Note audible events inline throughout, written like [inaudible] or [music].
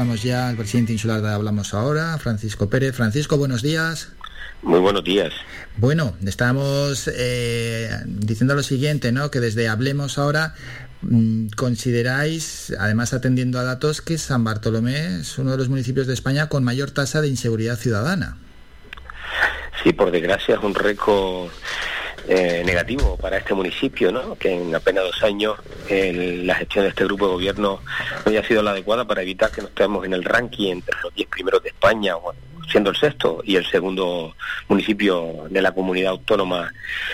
saludamos ya al presidente insular de Hablamos Ahora, Francisco Pérez. Francisco, buenos días. Muy buenos días. Bueno, estamos eh, diciendo lo siguiente, ¿no? Que desde Hablemos Ahora mm, consideráis, además atendiendo a datos, que San Bartolomé es uno de los municipios de España con mayor tasa de inseguridad ciudadana. Sí, por desgracia es un récord eh, negativo para este municipio, ¿no? que en apenas dos años la gestión de este grupo de gobierno no haya sido la adecuada para evitar que nos estemos en el ranking entre los diez primeros de España, siendo el sexto y el segundo municipio de la comunidad autónoma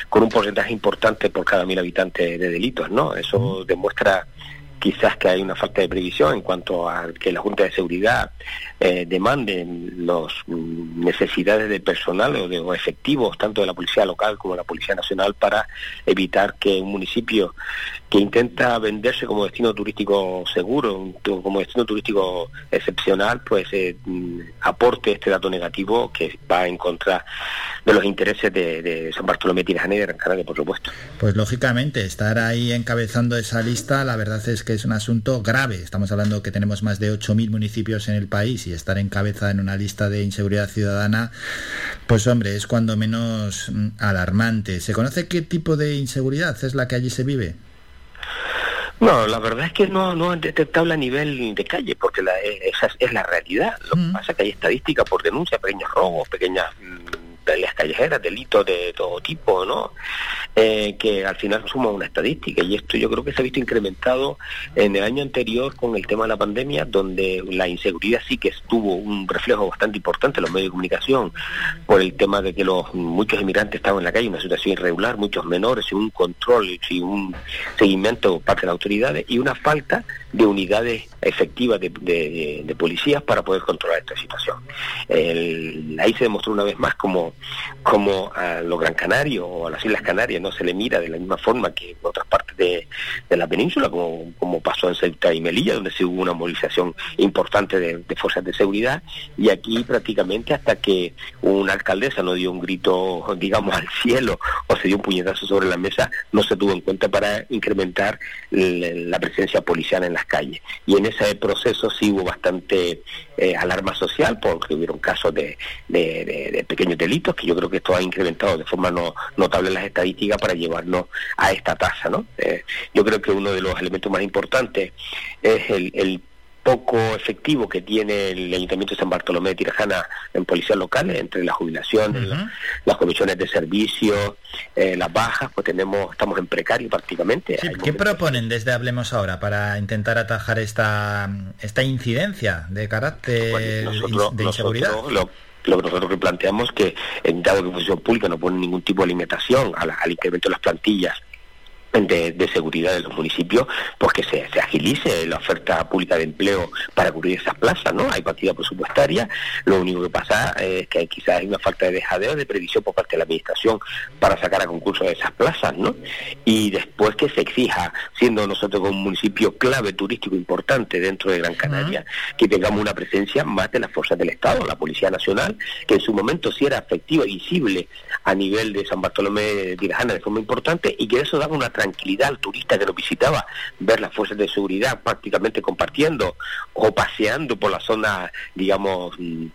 con un porcentaje importante por cada mil habitantes de delitos. ¿no? Eso demuestra quizás que hay una falta de previsión en cuanto a que la Junta de Seguridad eh, demande las mm, necesidades de personal o, de, efectivos, tanto de la Policía Local como de la Policía Nacional, para evitar que un municipio que intenta venderse como destino turístico seguro, como destino turístico excepcional, pues eh, mm, aporte este dato negativo que va en contra de los intereses de, San Bartolomé Tirajana y de Gran por supuesto. Pues lógicamente, estar ahí encabezando esa lista, la verdad es que es un asunto grave. Estamos hablando que tenemos más de 8.000 municipios en el país y estar en cabeza en una lista de inseguridad ciudadana, pues hombre, es cuando menos mm, alarmante. ¿Se conoce qué tipo de inseguridad es la que allí se vive? No, la verdad es que no, no es detectable a nivel de calle, porque la, esa es la realidad. Lo que mm. pasa es que hay estadísticas por denuncia, pequeños robos, pequeñas mm, peleas callejeras, delitos de todo tipo, ¿no? Eh, que al final suma una estadística y esto yo creo que se ha visto incrementado en el año anterior con el tema de la pandemia, donde la inseguridad sí que estuvo un reflejo bastante importante en los medios de comunicación por el tema de que los muchos inmigrantes estaban en la calle, una situación irregular, muchos menores, sin un control, sin un seguimiento por parte de las autoridades y una falta de unidades efectivas de, policías para poder controlar esta situación. ahí se demostró una vez más como como a los Gran Canarios o a las Islas Canarias no se le mira de la misma forma que en otras partes de, la península, como, como, pasó en Ceuta y Melilla, donde se hubo una movilización importante de, fuerzas de seguridad, y aquí prácticamente hasta que una alcaldesa no dio un grito, [laughs] digamos, al cielo o se dio un puñetazo sobre la mesa, no se tuvo en cuenta para incrementar la presencia policial en las calles. Y en ese proceso sí hubo bastante eh, alarma social porque hubieron casos de, de, pequeños delitos que yo creo que esto ha incrementado de forma no, notable las estadísticas para llevarnos a esta tasa. ¿no? Eh, yo creo que uno de los elementos más importantes es el, el poco efectivo que tiene el Ayuntamiento de San Bartolomé de Tirajana en policías locales, entre las jubilaciones, las, comisiones de servicio, eh, las bajas, pues tenemos, estamos en precario prácticamente. ¿Qué proponen desde Hablemos Ahora para intentar atajar esta, esta incidencia de carácter de inseguridad? lo, que nosotros planteamos que, en dado que función pública no pone ningún tipo de limitación al incremento de las plantillas de, seguridad de los municipios, pues que se, agilice la oferta pública de empleo para cubrir esas plazas, ¿no? Hay partida presupuestaria, lo único que pasa es que quizás hay una falta de dejadeo de previsión por parte de la administración para sacar a concurso de esas plazas, ¿no? Y después que se exija, siendo nosotros un municipio clave turístico importante dentro de Gran Canaria, que tengamos una presencia más de las fuerzas del Estado, la Policía Nacional, que en su momento sí era efectiva y visible a nivel de San Bartolomé de Tirajana de forma importante y que eso daba una tranquilidad al turista que nos visitaba, ver las fuerzas de seguridad prácticamente compartiendo o paseando por la zona, digamos, mm,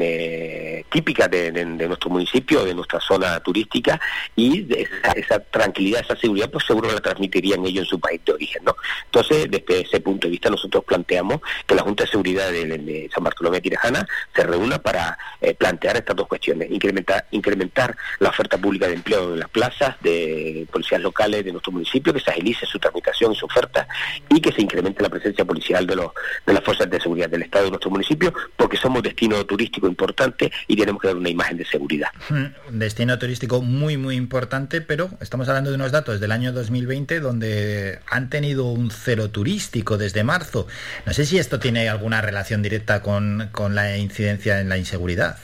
eh, típica de, nuestro municipio, de nuestra zona turística, y esa, tranquilidad, esa seguridad, pues seguro la transmitirían ellos en su país de origen, ¿no? Entonces, desde ese punto de vista, nosotros planteamos que la Junta de Seguridad de, San Bartolomé de Tirajana se reúna para eh, plantear estas dos cuestiones, incrementar, incrementar la oferta pública de empleo en las plazas de policías locales de nuestro municipio, que se agilice su tramitación y su oferta y que se incremente la presencia policial de, los, de las fuerzas de seguridad del Estado de nuestro municipio, porque somos destino turístico importante y tenemos que dar una imagen de seguridad. Hmm, destino turístico muy, muy importante, pero estamos hablando de unos datos del año 2020 donde han tenido un cero turístico desde marzo. No sé si esto tiene alguna relación directa con, con la incidencia en la inseguridad.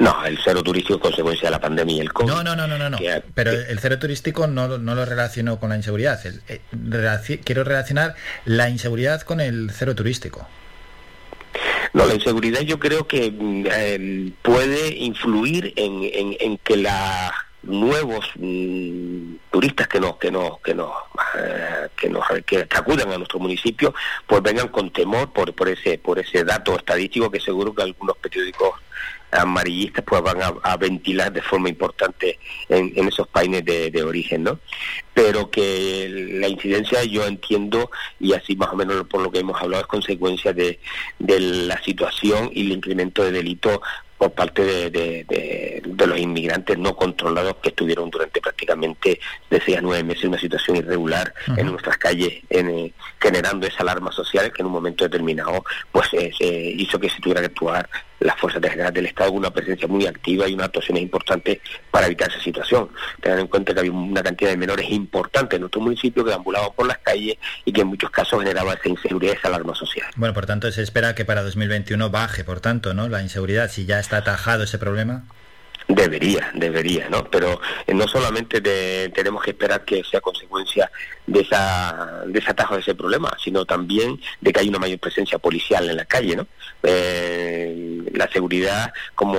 No, el cero turístico es consecuencia de la pandemia y el COVID. No, no, no, no, no. Pero el cero turístico no, no lo relaciono con la inseguridad. Eh, quiero relacionar la inseguridad con el cero turístico. No, la inseguridad yo creo que mm, eh, puede influir en, en, que la nuevos mm, turistas que nos que nos que nos eh, que nos que, acudan a nuestro municipio pues vengan con temor por por ese por ese dato estadístico que seguro que algunos periódicos amarillistas pues van a, ventilar de forma importante en, esos países de, origen, ¿no? Pero que la incidencia yo entiendo y así más o menos por lo que hemos hablado es consecuencia de, de la situación y el incremento de delito por parte de, de, los inmigrantes no controlados que estuvieron durante prácticamente de seis a nueve meses una situación irregular en nuestras calles, en, generando esa alarma social que en un momento determinado pues eh, hizo que se tuviera que actuar las fuerzas de seguridad del Estado con una presencia muy activa y una actuaciones importantes para evitar esa situación. Tener en cuenta que había una cantidad de menores importante en nuestro municipio que ambulaban por las calles y que en muchos casos generaba esa inseguridad, esa alarma social. Bueno, por tanto, se espera que para 2021 baje, por tanto, ¿no? La inseguridad, si ya está atajado ese problema. Debería, debería, ¿no? Pero eh, no solamente tenemos que esperar que sea consecuencia de, esa, de ese de ese problema, sino también de que haya una mayor presencia policial en la calle, ¿no? Eh, la seguridad como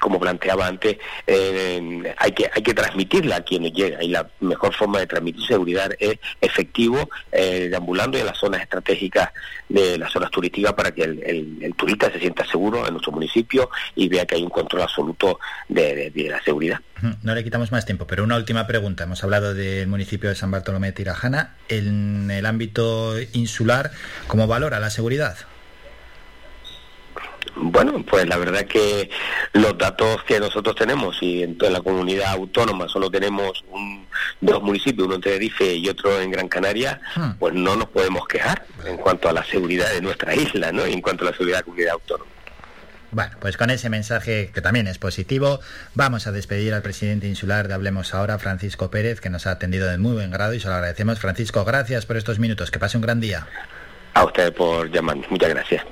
como planteaba antes, hay que hay que transmitirla a quienes llegan y la mejor forma de transmitir seguridad es efectivo, eh, deambulando en las zonas estratégicas de las zonas turísticas para que el, turista se sienta seguro en nuestro municipio y vea que hay un control absoluto de, la seguridad. No le quitamos más tiempo, pero una última pregunta. Hemos hablado del municipio de San Bartolomé de Tirajana. En el ámbito insular, ¿cómo valora la seguridad? Bueno, pues la verdad que los datos que nosotros tenemos y en toda la comunidad autónoma solo tenemos dos municipios, uno en Tenerife y otro en Gran Canaria, hmm. pues no nos podemos quejar en cuanto a la seguridad de nuestra isla, ¿no? Y en cuanto a la seguridad de la comunidad autónoma. Bueno, pues con ese mensaje que también es positivo, vamos a despedir al presidente insular de Hablemos Ahora, Francisco Pérez, que nos ha atendido de muy buen grado y se lo agradecemos. Francisco, gracias por estos minutos. Que pase un gran día. A usted por llamarnos. Muchas gracias.